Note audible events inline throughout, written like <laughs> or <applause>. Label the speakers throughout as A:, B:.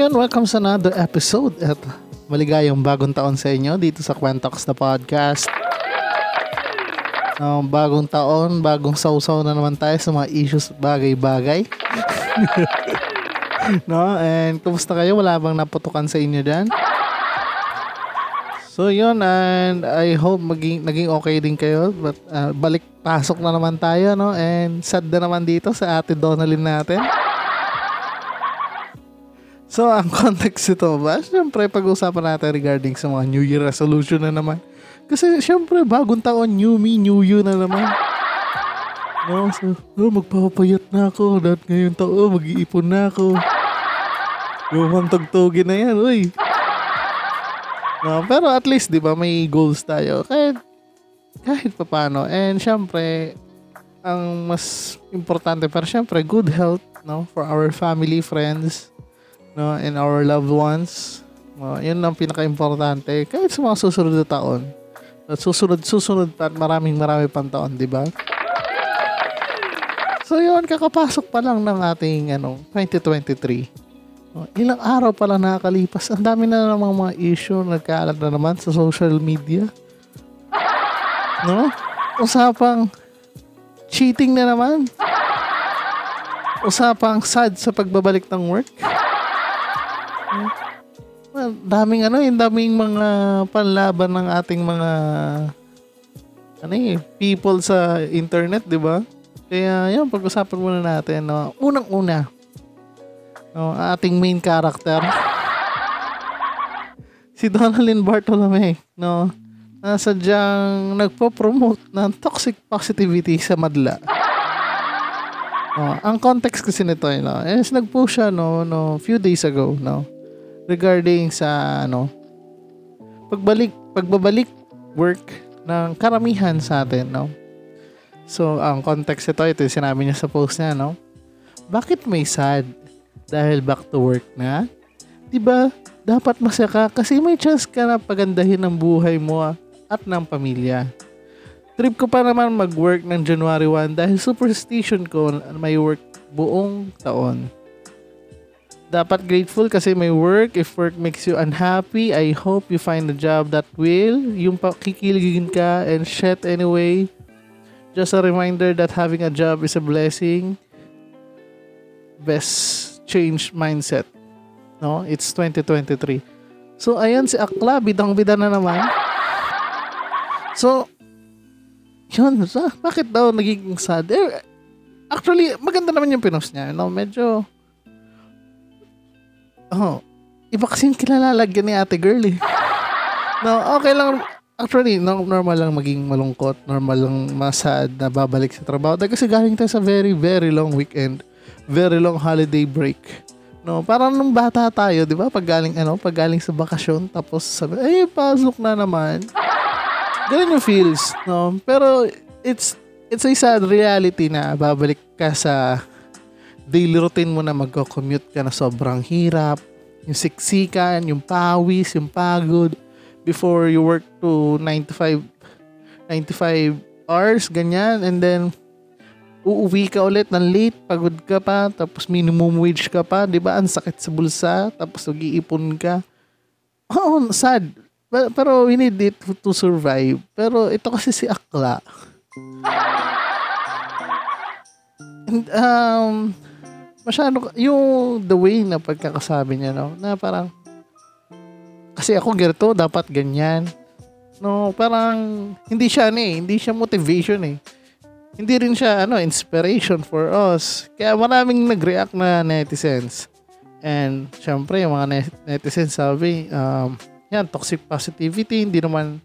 A: So yun, welcome sa another episode at maligayang bagong taon sa inyo dito sa Quentox na podcast. Um, bagong taon, bagong sausaw na naman tayo sa mga issues bagay-bagay. <laughs> no? And kumusta kayo? Wala bang naputukan sa inyo dyan? So yun, and I hope maging, naging okay din kayo. But uh, balik pasok na naman tayo, no? And sad na naman dito sa ate Donalyn natin. So, ang <laughs> context ito ba? Siyempre, pag-usapan natin regarding sa mga New Year resolution na naman. Kasi, siyempre, bagong taon, new me, new you na naman. No, so, oh, magpapayat na ako. Dahil ngayon taon, oh, mag-iipon na ako. Yung tugtugin na yan, uy. No, pero at least, di ba, may goals tayo. Kahit, kahit pa paano. And, siyempre, ang mas importante, pero siyempre, good health, no, for our family, friends, no, and our loved ones. No, yun ang pinaka-importante. Kahit sa mga susunod na taon. At susunod, susunod pa at maraming marami pang taon, di ba? So yun, kakapasok pa lang ng ating ano, 2023. No, ilang araw pa lang nakakalipas. Ang dami na namang mga issue nagkaalat na naman sa social media. No? Usapang cheating na naman. Usapang sad sa pagbabalik ng work. Well, daming ano, yung daming mga panlaban ng ating mga ano eh, people sa internet, 'di ba? Kaya yun, pag-usapan muna natin, no. Unang-una, no, ating main character. <laughs> si Donalyn Bartolome, no. Na sadyang nagpo-promote ng toxic positivity sa madla. No, ang context kasi nito, no, is nag-post siya no, no, few days ago, no regarding sa ano pagbalik pagbabalik work ng karamihan sa atin no? So ang context ito ito yung sinabi niya sa post niya no? Bakit may sad dahil back to work na 'di ba dapat masaya ka kasi may chance ka na pagandahin ang buhay mo at ng pamilya. Trip ko pa naman mag-work ng January 1 dahil superstition ko may work buong taon dapat grateful kasi may work. If work makes you unhappy, I hope you find a job that will. Yung kikiligin ka and shit anyway. Just a reminder that having a job is a blessing. Best change mindset. No? It's 2023. So, ayan si Akla. Bidang-bida na naman. So, yun. Bakit daw nagiging sad? Eh, actually, maganda naman yung pinost niya. No? Medyo Oh, iba kasi yung kilalalagyan ni ate girl eh. <laughs> No, okay lang. Actually, no, normal lang maging malungkot. Normal lang masad na babalik sa trabaho. Dahil kasi galing tayo sa very, very long weekend. Very long holiday break. No, parang nung bata tayo, di ba? Pag galing, ano, pag galing sa bakasyon, tapos sabi, eh, pasok na naman. Ganun yung feels, no? Pero, it's, it's a sad reality na babalik ka sa daily routine mo na magko-commute ka na sobrang hirap, yung siksikan, yung pawis, yung pagod, before you work to 95, 95 hours, ganyan, and then, uuwi ka ulit ng late, pagod ka pa, tapos minimum wage ka pa, di ba? Ang sakit sa bulsa, tapos nag-iipon ka. Oh, sad. Pero we need it to survive. Pero ito kasi si Akla. <laughs> And, um, masyado, yung the way na pagkakasabi niya, no, na parang, kasi ako ganito, dapat ganyan. No, parang, hindi siya, ano eh, hindi siya motivation eh. hindi rin siya ano inspiration for us. Kaya maraming nag-react na netizens. And syempre, yung mga netizens sabi, um, yan, toxic positivity, hindi naman,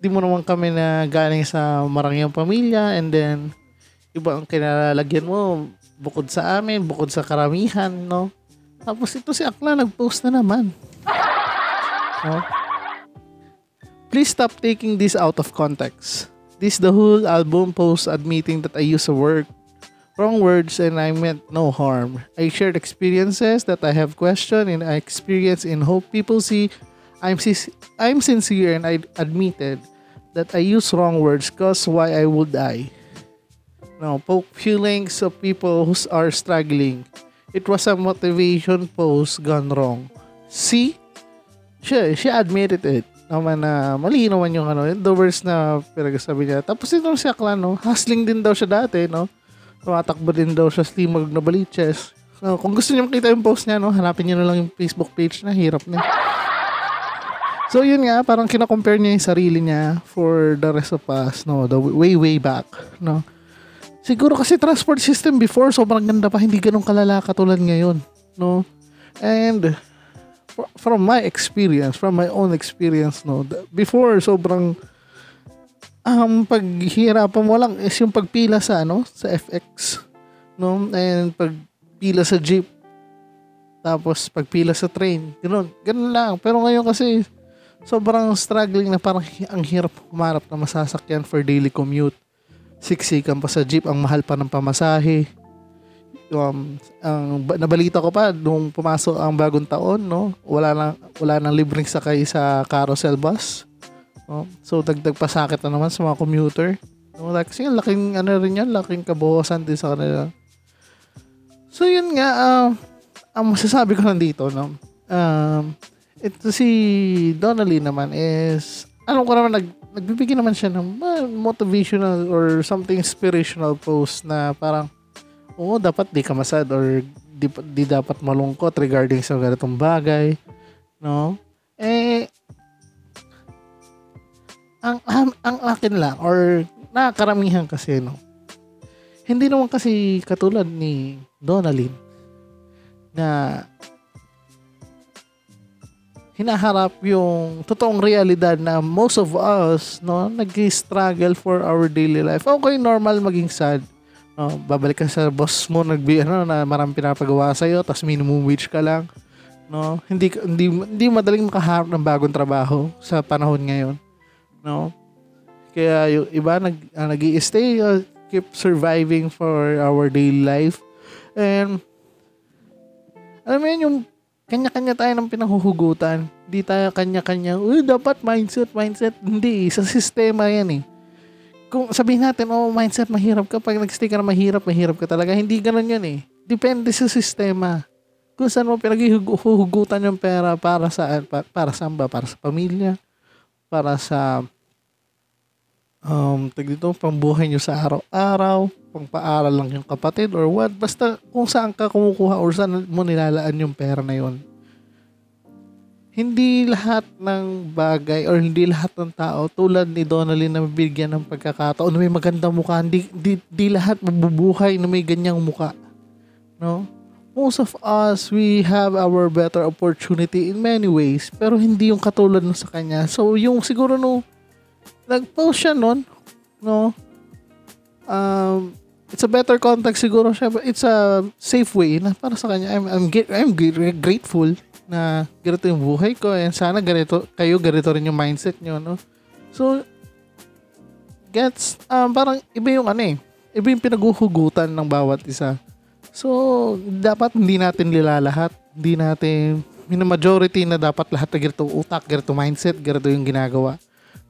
A: hindi mo naman kami na galing sa marangyang pamilya and then iba ang kinalalagyan mo bukod sa amin, bukod sa karamihan, no? Tapos ito si Akla nag-post na naman. No? Please stop taking this out of context. This the whole album post admitting that I used a word wrong words and I meant no harm. I shared experiences that I have questioned and I experienced in hope people see I'm I'm sincere and I admitted that I use wrong words cause why I would die. No, poke feelings of people who are struggling. It was a motivation post gone wrong. See? She, she admitted it naman na mali naman yung ano, the words na pinagsasabi niya. Tapos ito si Aklan, no, hustling din daw siya dati, no. Tumatakbo din daw siya slimag na baliches. So, kung gusto niyo makita yung post niya, no, hanapin niyo na lang yung Facebook page na hirap na. So yun nga, parang kina-compare niya yung sarili niya for the rest of us, no, the way way back, no. Siguro kasi transport system before sobrang ganda pa, hindi ganun kalala katulad ngayon, no. And from my experience, from my own experience, no, before sobrang um paghihirapan mo lang is yung pagpila sa ano, sa FX, no, and pagpila sa jeep, tapos pagpila sa train, ganun, ganun lang. Pero ngayon kasi sobrang struggling na parang ang hirap humarap na masasakyan for daily commute. Siksikan pa sa jeep, ang mahal pa ng pamasahe um, ang nabalita ko pa nung pumasok ang bagong taon, no? Wala nang wala nang libreng sakay sa carousel bus. No? So dagdag pa sakit na naman sa mga commuter. No, like, kasi laking ano rin yan, laking kabuhasan din sa kanila. So yun nga, uh, ang masasabi ko nandito, no? Um, ito si Donnelly naman is, alam ko naman, nag, nagbibigay naman siya ng uh, motivational or something inspirational post na parang, oo, dapat di ka masad or di, di dapat malungkot regarding sa ganitong bagay. No? Eh, ang, ang, ang akin lang, or nakakaramihan kasi, no? Hindi naman kasi katulad ni Donalyn na hinaharap yung totoong realidad na most of us no nag-struggle for our daily life. Okay, normal maging sad Oh, babalik ka sa boss mo nagbi ano na marami pinapagawa sa iyo tapos minimum wage ka lang. No? Hindi hindi hindi madaling makaharap ng bagong trabaho sa panahon ngayon. No? Kaya yung iba nag uh, nag-stay uh, keep surviving for our daily life. And alam mo yun, yung kanya-kanya tayo ng pinahuhugutan. Hindi tayo kanya-kanya, uy, dapat mindset, mindset. Hindi, sa sistema yan eh kung sabihin natin, oh, mindset, mahirap ka. Pag nag-stay ka na mahirap, mahirap ka talaga. Hindi ganun yan eh. Depende sa sistema. Kung saan mo pinaghuhugutan yung pera para sa para, para saan ba? Para sa pamilya? Para sa um, tag dito, pambuhay nyo sa araw-araw, pangpaaral lang yung kapatid or what. Basta kung saan ka kumukuha or saan mo nilalaan yung pera na yon hindi lahat ng bagay or hindi lahat ng tao tulad ni Donnelly na mabigyan ng pagkakataon na may magandang mukha. Hindi, di, di lahat mabubuhay na may ganyang mukha. No? Most of us, we have our better opportunity in many ways pero hindi yung katulad no sa kanya. So, yung siguro no, nag-post siya nun, no, um, it's a better contact siguro siya, but it's a safe way na para sa kanya. I'm, I'm, I'm grateful na ganito yung buhay ko and sana ganito kayo ganito rin yung mindset nyo no? So gets um, parang iba yung ano eh iba yung pinaguhugutan ng bawat isa. So dapat hindi natin nilalahat hindi natin yung majority na dapat lahat na ganito utak ganito mindset ganito yung ginagawa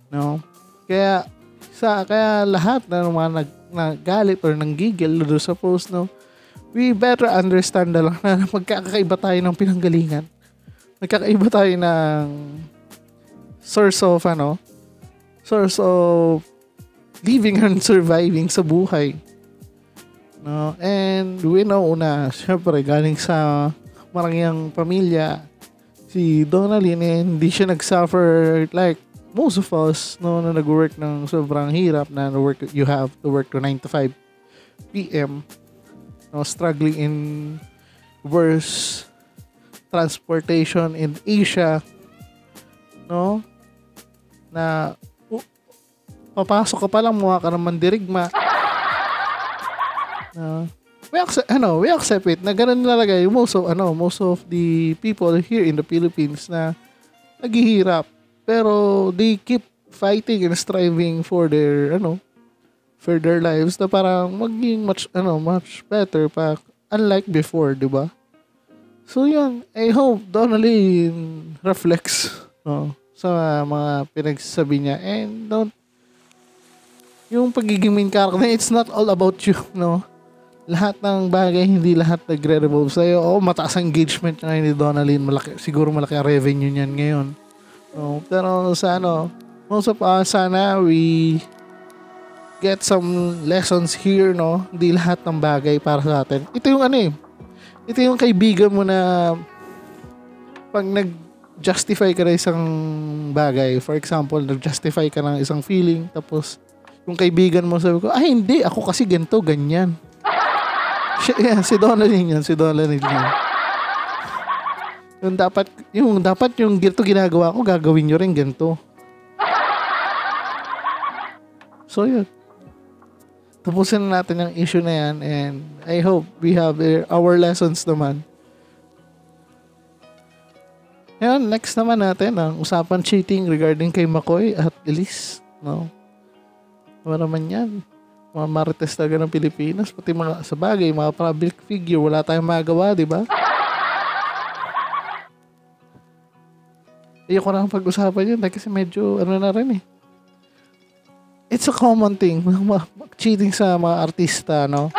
A: no? Kaya sa kaya lahat ng mga nag, nagalit or nanggigil do sa post no we better understand na lang na <laughs> magkakaiba tayo ng pinanggalingan nagkakaiba tayo ng source of ano, source of living <laughs> and surviving sa buhay. No? And we know na, syempre, galing sa marangyang pamilya, si Donalyn, eh, hindi siya nag-suffer like most of us no, na nag-work ng sobrang hirap na work, you have to work to 9 to 5 PM no, struggling in worse transportation in Asia no na uh, papasok ka pa lang mukha ka naman dirigma. <laughs> No, we accept, ano, we accept it na ganun yung most of, ano, most of the people here in the Philippines na naghihirap pero they keep fighting and striving for their ano for their lives na parang maging much ano much better pa unlike before, 'di ba? So yun, I hope Donnelly reflects no, sa mga pinagsasabi niya and don't yung pagiging main character, it's not all about you, no? Lahat ng bagay, hindi lahat nagre-revolve sa'yo. Oo, mataas ang engagement niya ni Donnelly. Malaki, siguro malaki ang revenue niyan ngayon. No? Pero sa ano, most of us, sana we get some lessons here, no? Hindi lahat ng bagay para sa atin. Ito yung ano eh, ito yung kaibigan mo na pag nag-justify ka na isang bagay, for example, nag-justify ka ng isang feeling, tapos yung kaibigan mo sabi ko, ay hindi, ako kasi ganito, ganyan. <laughs> Siya, yeah, si Donaldin yun, si Donaldin yun. Yung dapat, yung dapat yung ganito ginagawa ko, gagawin nyo rin ganito. So yun. Tapusin na natin yung issue na yan and I hope we have our lessons naman. Yan, next naman natin ang usapan cheating regarding kay McCoy at Elise. No? Ano naman yan? Mga marites talaga ng Pilipinas, pati mga sa bagay, mga public figure, wala tayong magawa, di ba? Ayoko na pag-usapan yun kasi medyo ano na rin eh. It's a common thing, <laughs> cheating sa mga artista, no?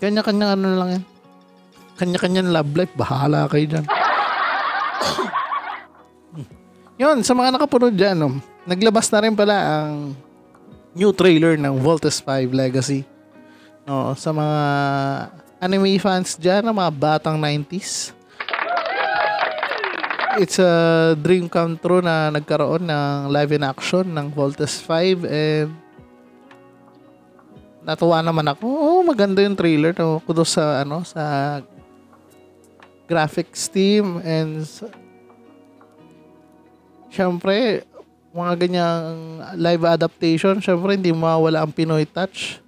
A: Kanya-kanya ano lang yan. Kanya-kanyang love life, bahala kayo dyan. <coughs> Yun, sa mga nakapunod dyan, no, naglabas na rin pala ang new trailer ng Voltes 5 Legacy. No, sa mga anime fans dyan, ng mga batang 90s. <laughs> It's a dream come true na nagkaroon ng live in action ng Voltes 5 and natuwa naman ako. Oh, maganda yung trailer. No? Kudos sa ano sa graphics team and syempre mga ganyang live adaptation, syempre hindi mawala ang Pinoy touch.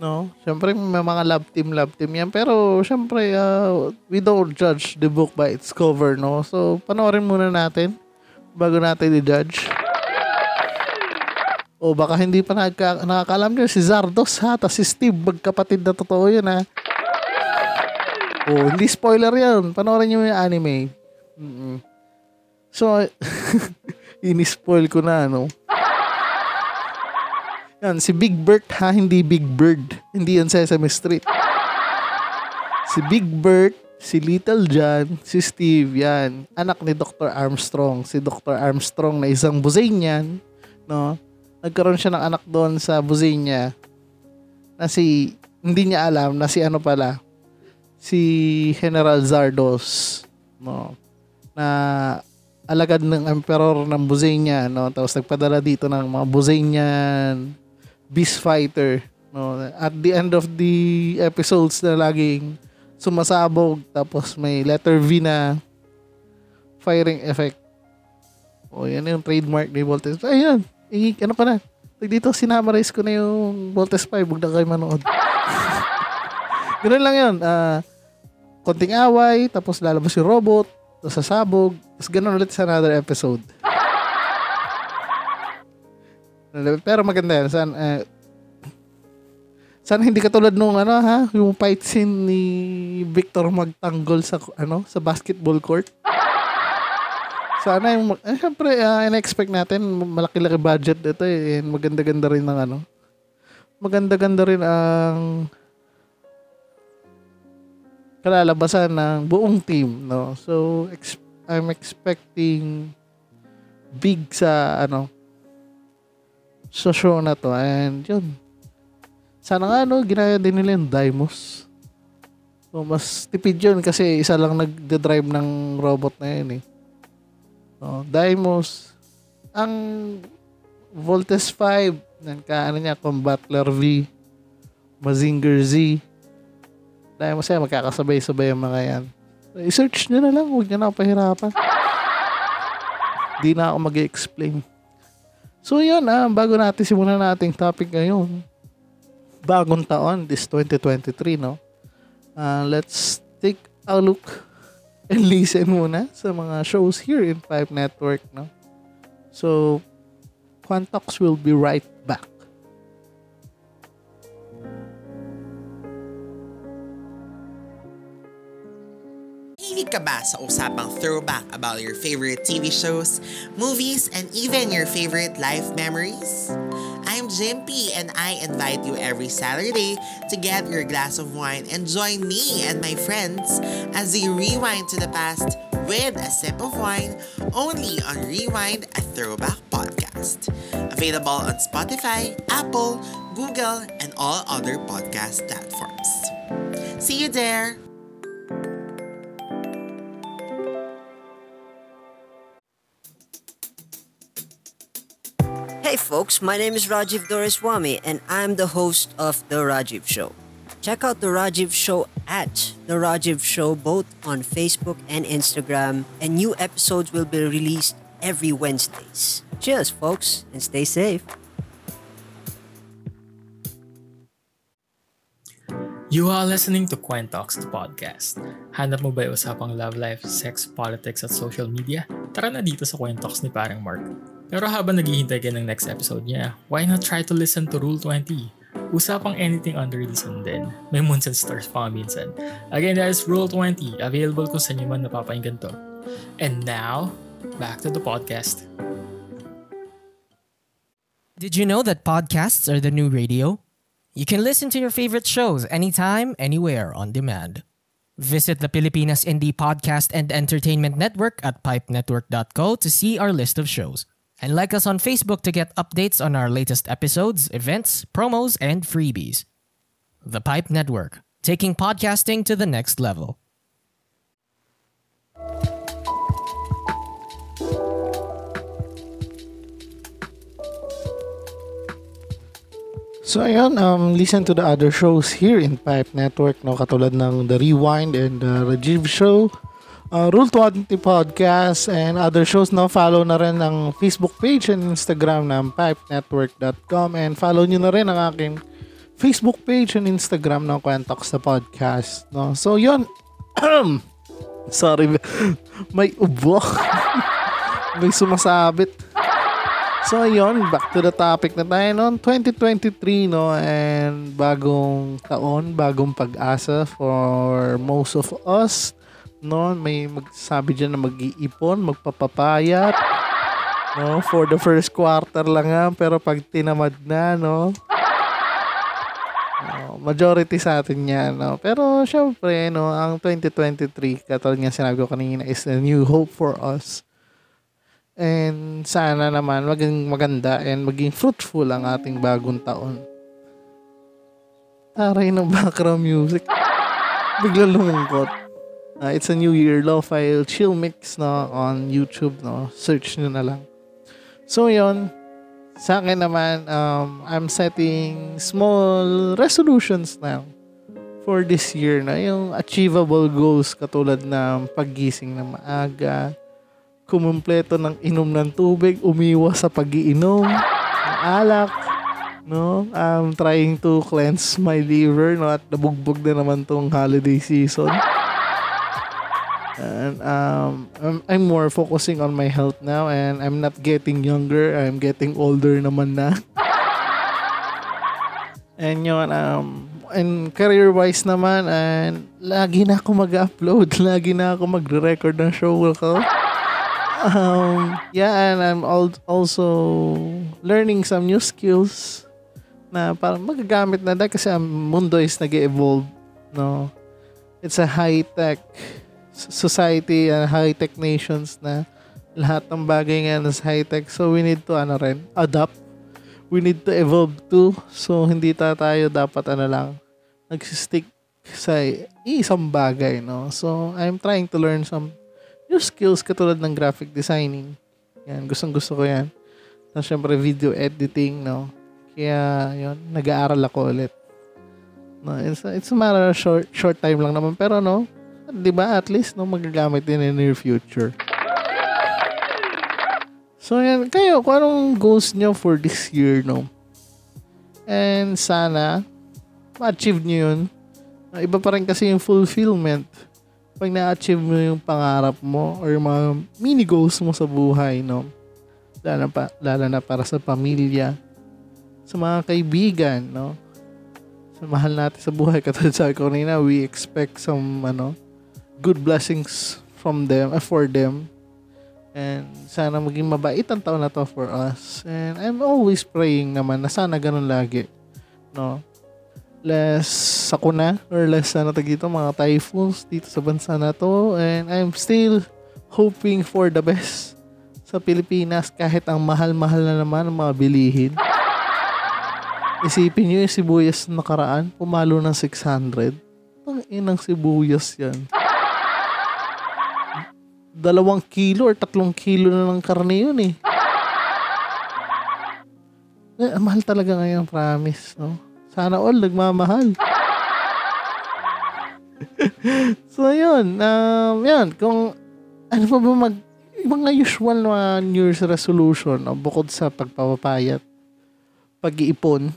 A: No? Syempre may mga love team, love team yan. Pero syempre uh, we don't judge the book by its cover, no? So panoorin muna natin bago natin i-judge. O baka hindi pa nagka, nakakalam nyo, si Zardos ha, tas si Steve, magkapatid na totoo yun ha. O, hindi spoiler yan. Panoorin nyo yung anime. Mm-mm. So, <laughs> ini-spoil ko na, ano. Yan, si Big Bert ha, hindi Big Bird. Hindi yan Sesame Street. Si Big Bert, si Little John, si Steve, yan. Anak ni Dr. Armstrong. Si Dr. Armstrong na isang Buzanian, no? Nagkaroon siya ng anak doon sa Buzania na si, hindi niya alam na si ano pala, si General Zardos, no? Na alagad ng emperor ng Buzania, no? Tapos nagpadala dito ng mga Buzanian beast fighter, no? At the end of the episodes na laging sumasabog tapos may letter V na firing effect. O, yan yung trademark ni Voltes. Ayun, i, ano pa na. Dito, sinamarize ko na yung Voltes 5. Huwag na kayo manood. <laughs> Ganun lang yun. Uh, konting away, tapos lalabas yung robot, tapos sasabog, tapos ganun ulit sa another episode. Pero maganda yan. Sana, uh, sana hindi katulad nung ano ha, yung fight scene ni Victor magtanggol sa ano sa basketball court. Sana yung eh, syempre uh, in-expect natin malaki-laki budget ito eh and maganda-ganda rin ng ano. Maganda-ganda rin ang kalalabasan ng buong team, no. So ex- I'm expecting big sa ano sa show na to and yun sana nga no ginaya din nila yung Dimos so mas tipid yun kasi isa lang nagde-drive ng robot na yun eh so, Dimos ang Voltes 5 Yan, ka, ano niya, Combatler V, Mazinger Z. Dahil masaya, magkakasabay-sabay ang mga yan. I-search nyo na lang, huwag nyo na ako pahirapan. Di na ako mag explain So yun ah, bago natin simulan nating topic ngayon. Bagong taon, this 2023, no? Uh, let's take a look and <laughs> listen muna sa mga shows here in Five Network, no? So, Quantox will be right back.
B: Hilig ka ba sa usapang throwback about your favorite TV shows, movies, and even your favorite life memories? I'm Jimpy and I invite you every Saturday to get your glass of wine and join me and my friends as we rewind to the past with a sip of wine only on Rewind a Throwback Podcast. Available on Spotify, Apple, Google, and all other podcast platforms. See you there!
C: Hey folks, my name is Rajiv Doreswamy and I'm the host of The Rajiv Show. Check out The Rajiv Show at The Rajiv Show both on Facebook and Instagram and new episodes will be released every Wednesdays. Cheers folks and stay safe.
D: You are listening to Quen Talks, the podcast. Hanap mo ba usapang love life, sex, politics, at social media? Tara na dito sa Quen Talks ni parang Mark. Pero habang naghihintay ka ng next episode niya, why not try to listen to Rule 20? Usapang anything under the sun din. May moons and stars pa minsan. Again, that is Rule 20. Available kung saan nyo man napapahinggan to. And now, back to the podcast.
E: Did you know that podcasts are the new radio? You can listen to your favorite shows anytime, anywhere on demand. Visit the Pilipinas Indie Podcast and Entertainment Network at pipenetwork.co to see our list of shows. And like us on Facebook to get updates on our latest episodes, events, promos, and freebies. The Pipe Network, taking podcasting to the next level.
A: So ayun, um, listen to the other shows here in Pipe Network, no? Katulad ng The Rewind and the Rajiv Show, uh, Rule 20 Podcast, and other shows, no? Follow na rin ang Facebook page and Instagram ng pipenetwork.com and follow nyo na rin ang aking Facebook page and Instagram ng Quentox sa podcast, no? So yun, <clears throat> sorry, may ubo. <laughs> may sumasabit. So, ayun, back to the topic na tayo noon. 2023, no? And bagong taon, bagong pag-asa for most of us. No? May magsabi dyan na mag-iipon, magpapapayat. No? For the first quarter lang nga, pero pag tinamad na, no? no majority sa atin yan, no? Pero, syempre, no? Ang 2023, katulad nga sinabi ko kanina, is a new hope for us And sana naman maging maganda and maging fruitful ang ating bagong taon. Taray ng background music. Bigla lumungkot. Uh, it's a new year lo-fi chill mix no on YouTube no. Search nyo na lang. So yon sa akin naman um, I'm setting small resolutions now for this year na yung achievable goals katulad ng paggising na maaga, kumumpleto ng inom ng tubig, umiwas sa pagiinom ng alak, no? I'm trying to cleanse my liver, no? At nabugbog na naman tong holiday season. And um, I'm, I'm more focusing on my health now and I'm not getting younger, I'm getting older naman na. <laughs> and yun, um, and career-wise naman, and lagi na ako mag-upload, <laughs> lagi na ako magre-record ng show ko um, yeah, and I'm al- also learning some new skills na parang magagamit na dahil kasi ang mundo is nag evolve no? It's a high-tech society and high-tech nations na lahat ng bagay nga is high-tech. So, we need to, ano rin, adapt. We need to evolve too. So, hindi ta tayo dapat, ano lang, nagsistick sa isang bagay, no? So, I'm trying to learn some yung skills katulad ng graphic designing. Yan, gustong gusto ko yan. Tapos syempre video editing, no? Kaya, yun, nag-aaral ako ulit. No, it's, a, it's a matter of short, short time lang naman. Pero no, di ba at least no, magagamit din in the near future. So yan, kayo, kung anong goals nyo for this year, no? And sana, ma-achieve nyo yun. Uh, Iba pa rin kasi yung fulfillment. Pag na-achieve mo yung pangarap mo or yung mga mini goals mo sa buhay, no? Lalo, pa, lalo na para sa pamilya, sa mga kaibigan, no? Sa mahal natin sa buhay. <laughs> Katulad ko kanina, we expect some, ano, good blessings from them, uh, for them. And sana maging mabait ang taon na to for us. And I'm always praying naman na sana ganun lagi. No? Less sakuna or less ano tag mga typhoons dito sa bansa na to. And I'm still hoping for the best sa Pilipinas kahit ang mahal-mahal na naman ang mga bilihin. Isipin nyo yung sibuyas na nakaraan, pumalo ng 600. Ang inang sibuyas yan dalawang kilo or tatlong kilo na ng karne yun eh. Eh, mahal talaga ngayon, promise, no? Sana all nagmamahal. <laughs> so, yun. Um, yun. Kung ano pa ba mag mga usual na New Year's resolution no? bukod sa pagpapapayat, pag-iipon,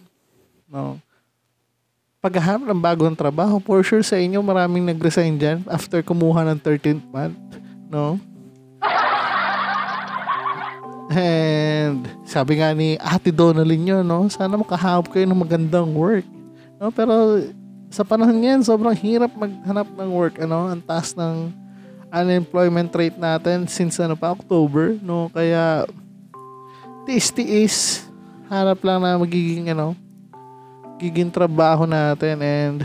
A: no? paghahanap ng bagong trabaho, for sure sa inyo maraming nag-resign dyan after kumuha ng 13th month no? And sabi nga ni Ate Donalyn yun, no? Sana makahanap kayo ng magandang work. No? Pero sa panahon ngayon, sobrang hirap maghanap ng work. Ano? Ang taas ng unemployment rate natin since ano pa, October. No? Kaya tiis-tiis, hanap lang na magiging ano, giging trabaho natin and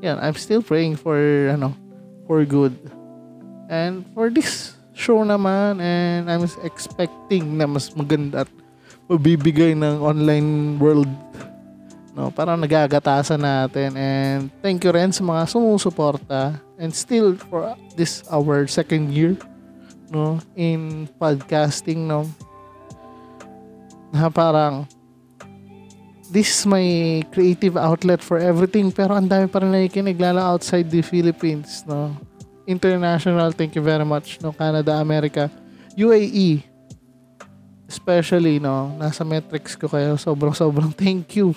A: yan, I'm still praying for ano, for good. And for this show naman, and I'm expecting na mas maganda at mabibigay ng online world. No, para nagagatasan natin. And thank you rin sa mga sumusuporta. And still for this our second year no in podcasting no na parang this is my creative outlet for everything pero ang dami pa rin nakikinig lalo outside the Philippines no? International thank you very much no? Canada America. UAE especially no? Nasa metrics ko kayo sobrang sobrang thank you.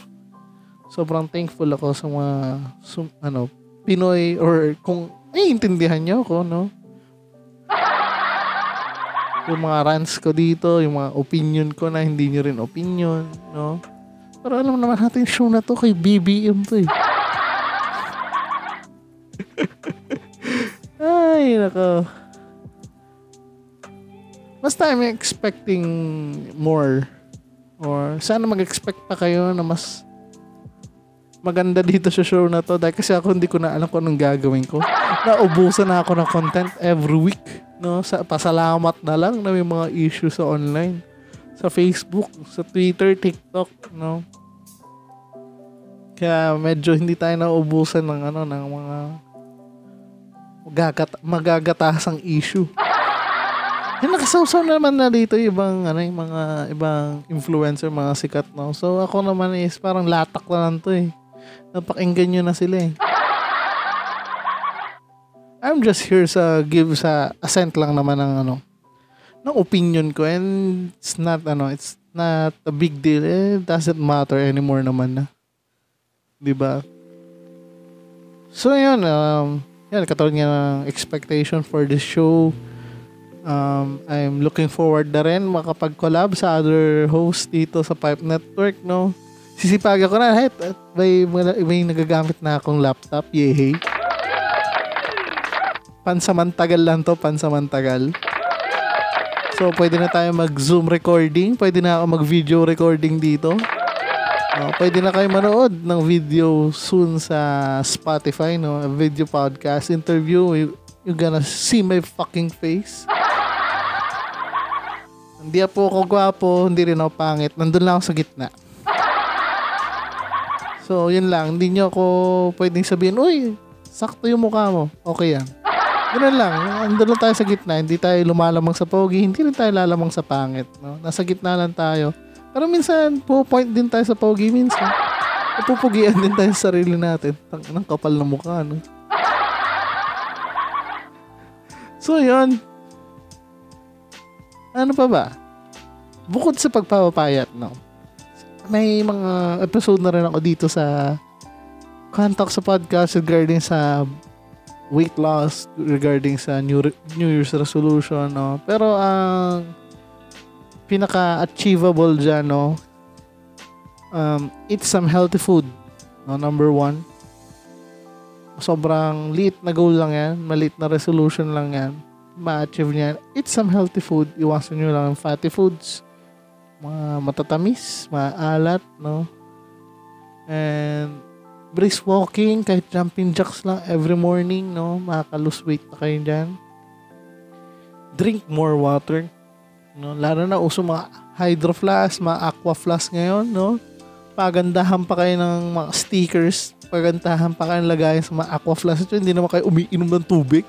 A: Sobrang thankful ako sa mga sum, ano Pinoy or kung naiintindihan niyo ako no? Yung mga rants ko dito, yung mga opinion ko na hindi nyo rin opinion, no? Pero alam naman natin show na to kay BBM to eh. Ay, nako. Basta I'm expecting more. Or sana mag-expect pa kayo na mas maganda dito sa show na to dahil kasi ako hindi ko na alam kung anong gagawin ko. Naubusan na ako ng content every week. No? Sa, pasalamat na lang na may mga issue sa online. Sa Facebook, sa Twitter, TikTok, no? Kaya medyo hindi tayo naubusan ng ano ng mga magagat magagatasang issue. <laughs> Yung nakasawsaw naman na dito yung ibang ano yung mga ibang influencer, mga sikat no. So ako naman is parang latak lang to eh. Napakinggan nyo na sila eh. <laughs> I'm just here sa give sa assent lang naman ng ano ng opinion ko and it's not ano it's not a big deal. Eh doesn't matter anymore naman na. 'di ba so yun um yan katulad nga ng expectation for this show um I'm looking forward na rin makapag-collab sa other host dito sa Pipe Network no? Sisipagan ko na hey, may, may nagagamit na akong laptop yehey. Pansamantagal lang to, pansamantagal. So, pwede na tayo mag-Zoom recording. Pwede na ako mag-video recording dito. Uh, pwede na kayo manood ng video soon sa Spotify, no? A video podcast interview. You, you gonna see my fucking face. Hindi po ako gwapo, hindi rin ako pangit. Nandun lang ako sa gitna. So, yun lang. Hindi nyo ako pwedeng sabihin, Uy, sakto yung mukha mo. Okay yan. Ganun lang. Andun lang tayo sa gitna. Hindi tayo lumalamang sa pogi. Hindi rin tayo lalamang sa pangit. No? Nasa gitna lang tayo. Pero minsan, po-point din tayo sa pogi minsan. Napupugian din tayo sa sarili natin. Tang ng kapal na mukha, no? So, yun. Ano pa ba? Bukod sa pagpapapayat, no? May mga episode na rin ako dito sa Kantok sa podcast regarding sa weight loss, regarding sa New, New Year's resolution, no? Pero ang pinaka-achievable dyan, no? Um, eat some healthy food, no? Number one. Sobrang liit na goal lang yan. Maliit na resolution lang yan. Ma-achieve niyan. Eat some healthy food. Iwasan nyo lang ang fatty foods. Mga matatamis, maalat, no? And brisk walking, kahit jumping jacks lang every morning, no? Makaka-lose weight na kayo dyan. Drink more water. No? Lalo na uso mga hydro flask, mga aqua flask ngayon, no? Pagandahan pa kayo ng mga stickers. Pagandahan pa kayo lagayan sa mga aqua flask. Ito, hindi naman kayo umiinom ng tubig.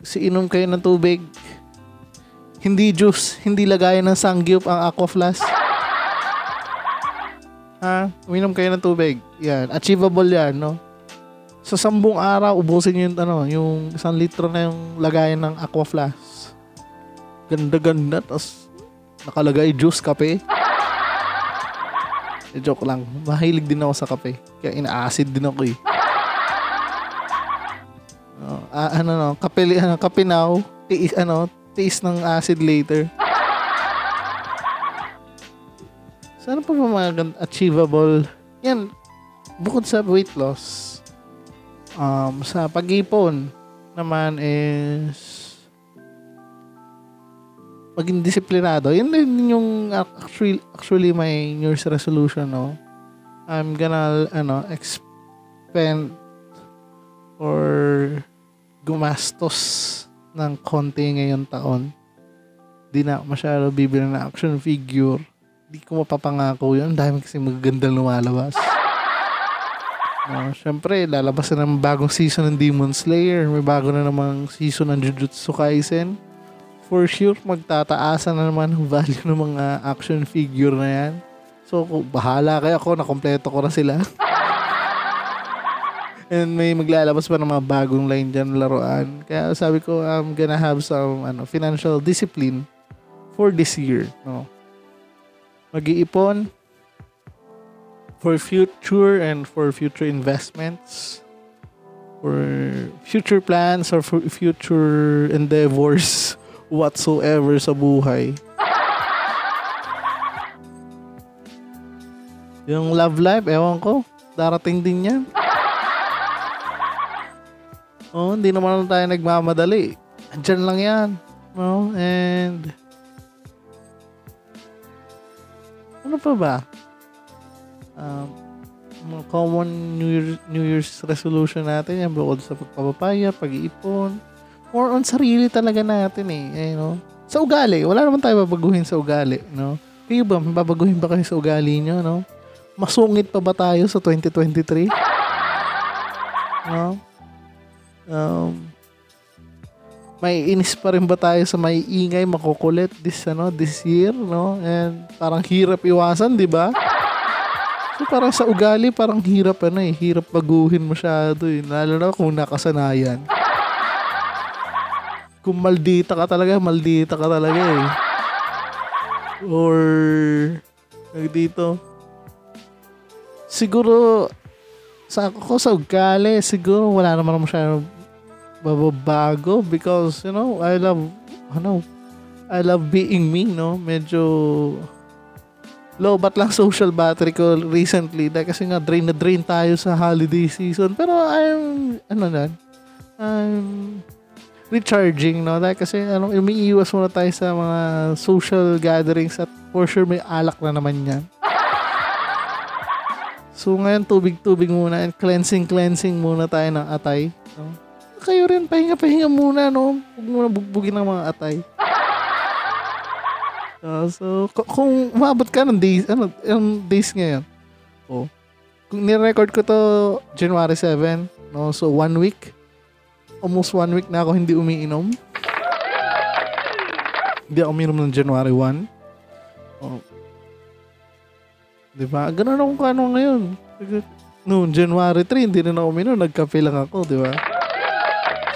A: Si inom kayo ng tubig. Hindi juice, hindi lagayan ng sangyup ang aqua flask. Ha? Uminom kayo ng tubig. Yan. Achievable yan, no? Sa sambung araw, ubusin yung, ano, yung isang litro na yung lagayan ng aqua flask. Ganda-ganda. Tapos, nakalagay juice, kape. <laughs> E, joke lang. Mahilig din ako sa kape. Kaya ina-acid din ako eh. Ah, ano no, kape, ano, kape now, tiis, ano, tiis ng acid later. Sana pa ba mga achievable? Yan, bukod sa weight loss, um, sa pag-ipon naman is maging disiplinado. Yan din yung actually, actually my New Year's resolution, no? I'm gonna, ano, expend or gumastos ng konti ngayon taon. Di na masyado bibili ng action figure di ko mapapangako yun. Ang dami kasi magaganda lumalabas. <laughs> No, Siyempre, lalabas na ng bagong season ng Demon Slayer. May bago na namang season ng Jujutsu Kaisen. For sure, magtataasan na naman ang value ng mga action figure na yan. So, bahala kayo ako, nakompleto ko na sila. <laughs> And may maglalabas pa ng mga bagong line dyan laruan. Kaya sabi ko, I'm gonna have some ano, financial discipline for this year. No? Mag-iipon for future and for future investments for future plans or for future endeavors <laughs> whatsoever sa buhay. <laughs> Yung love life, ewan ko, darating din yan. Oh, hindi naman tayo nagmamadali. Andyan lang yan. No? And ano pa ba? Um, mga common New, Year, New Year's resolution natin yan bukod sa pagpapapaya, pag-iipon. More on sarili talaga natin eh. eh no? Sa ugali, wala naman tayo babaguhin sa ugali. No? Kayo ba, babaguhin ba kayo sa ugali nyo? No? Masungit pa ba tayo sa 2023? <laughs> No? Um, may inis pa rin ba tayo sa may ingay, makukulit this ano, this year, no? And parang hirap iwasan, 'di ba? So parang sa ugali, parang hirap ano eh, hirap baguhin masyado eh. Lalo na kung nakasanayan. Kung maldita ka talaga, maldita ka talaga eh. Or, dito, siguro, sa ako sa ugali, siguro wala naman masyadong bababago because, you know, I love, ano, I love being me, no? Medyo low bat lang social battery ko recently dahil kasi nga drain na drain tayo sa holiday season pero I'm ano na I'm recharging no dahil kasi ano umiiwas muna tayo sa mga social gatherings at for sure may alak na naman yan so ngayon tubig-tubig muna and cleansing cleansing muna tayo ng atay no? Kayo rin pahinga-pahinga muna no huwag muna bugbugin ng mga atay Uh, <laughs> so, k- kung umabot ka ng days, ano, yung days ngayon, oh, kung nirecord ko to January 7, no, so one week, almost one week na ako hindi umiinom. Hindi ako uminom ng January 1. Oh. Di ba? Ganun ako kano ngayon. Noong January 3, hindi na ako uminom. Nagkape lang ako, di ba?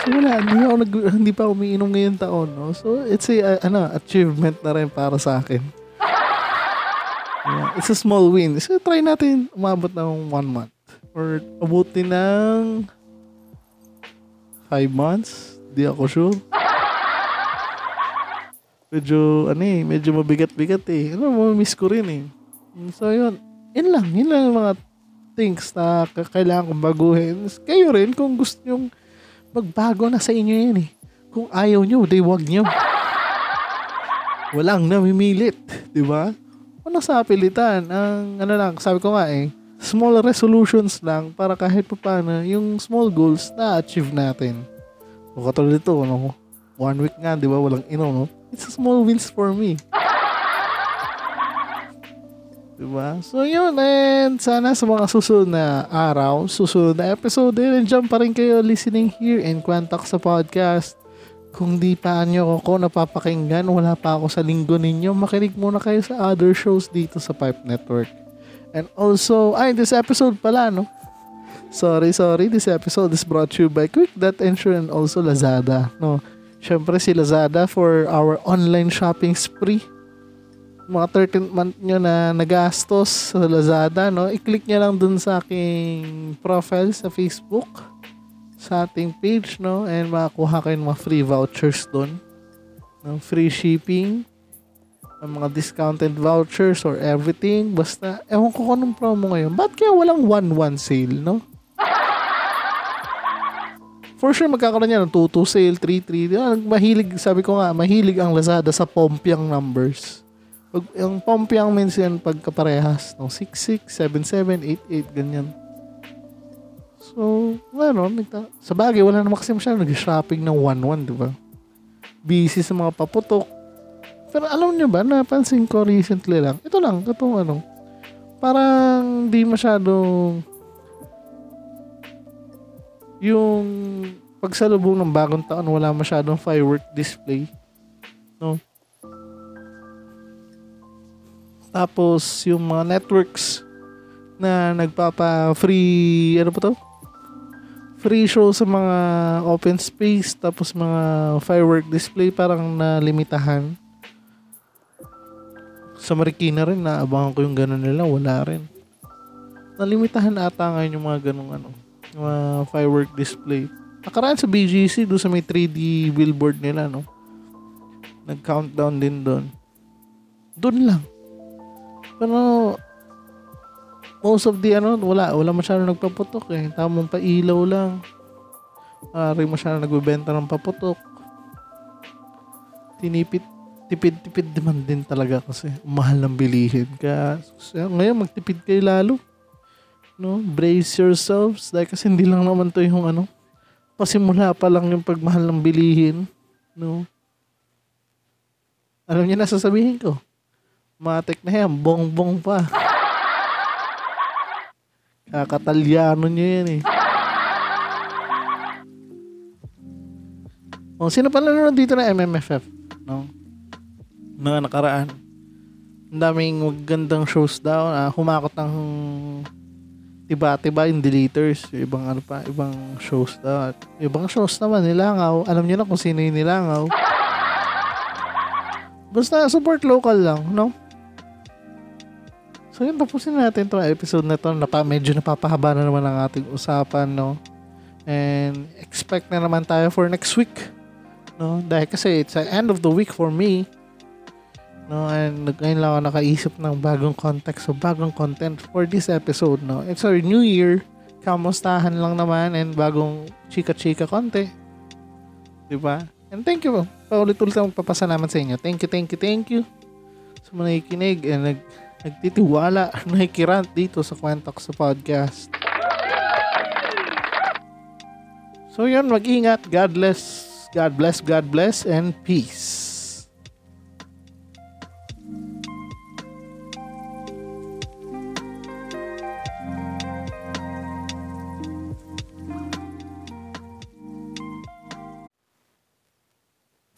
A: Wala, hindi, ako nag, <laughs> hindi pa umiinom ngayon taon. No? So it's a, uh, ano, achievement na rin para sa akin. Yeah, it's a small win. So try natin umabot ng one month. Or abutin ng five months. Di ako sure. Medyo, ano eh, medyo mabigat-bigat eh. Ano, miss ko rin eh. So yun, yun lang. Yun lang yung mga things na kailangan kong baguhin. Kayo rin, kung gusto nyong magbago na sa inyo yan eh. Kung ayaw nyo, di wag nyo. Walang namimilit. Di ba? Ano sa pilitan? Ang ano lang, sabi ko nga eh, small resolutions lang para kahit pa paano, yung small goals na achieve natin. O katulad ito, ano, one week nga, di ba, walang inom, no? It's a small wins for me. Diba? So yun, and sana sa mga susunod na araw, susunod na episode, and dyan pa rin kayo listening here in Quantox sa podcast. Kung di pa nyo ako napapakinggan, wala pa ako sa linggo ninyo, makinig muna kayo sa other shows dito sa Pipe Network. And also, ay, this episode pala, no? Sorry, sorry. This episode is brought to you by Quick.Ensure and also Lazada, no? Siyempre si Lazada for our online shopping spree mga 13th month nyo na nagastos sa Lazada, no? I-click nyo lang dun sa aking profile sa Facebook, sa ating page, no? And makakuha kayo ng mga free vouchers dun. No? Free shipping, ng mga discounted vouchers or everything. Basta, ewan ko kung anong promo ngayon. Ba't kaya walang 1-1 sale, no? For sure, magkakaroon yan ng 2-2 sale, 3-3. Ah, Mahilig, sabi ko nga, mahilig ang Lazada sa pompiang numbers. Yung pompiang means yan pagkaparehas. No? 6-6, 7-7, 8-8, ganyan. So, ano, nagta- sa bagay, wala naman kasi masyado nag-shopping ng 1-1, di ba? Busy sa mga paputok. Pero alam nyo ba, napansin ko recently lang, ito lang, itong ano, parang di masyadong yung pagsalubong ng bagong taon, wala masyadong firework display. No? Tapos, yung mga networks na nagpapa-free, ano pa to? Free show sa mga open space, tapos mga firework display, parang nalimitahan. Sa Marikina rin, naabangan ko yung gano'n nila, wala rin. Nalimitahan ata ngayon yung mga ganong ano, yung mga firework display. Nakaraan sa BGC, doon sa may 3D billboard nila, no? Nag-countdown din doon. Doon lang. Pero, most of the, ano, wala, wala masyado nagpaputok eh. Tamang pailaw lang. Ari masyado nagbebenta ng paputok. Tinipid, tipid-tipid naman din talaga kasi mahal ng bilihin. Kaya, ngayon magtipid kayo lalo. No? Brace yourselves. Dahil kasi hindi lang naman to yung ano, pasimula pa lang yung pagmahal ng bilihin. No? Alam niyo na sasabihin ko. Matik na yan, bong-bong pa. Kakatalyano niyo yan eh. O, sino pala nanonood dito na MMFF? No? Mga nakaraan. Ang daming magandang shows daw na humakot ng tiba-tiba yung deleters. Ibang ano pa, ibang shows daw. Ibang shows naman, nilangaw. Alam niyo na kung sino yung nilangaw. Basta support local lang, no? So yun, tapusin natin itong episode na to. Napa, medyo napapahaba na naman ang ating usapan, no? And expect na naman tayo for next week. No? Dahil kasi it's the end of the week for me. No, and ngayon lang ako nakaisip ng bagong context o bagong content for this episode, no. It's our new year. Kamustahan lang naman and bagong chika-chika konti. 'Di ba? And thank you. Paulit-ulit akong papasalamat sa inyo. Thank you, thank you, thank you. Sa mga nakikinig and nag, nagtitiwala, nakikirant dito sa Kwentok sa podcast. So yun, mag-ingat. God bless. God bless, God bless, and peace.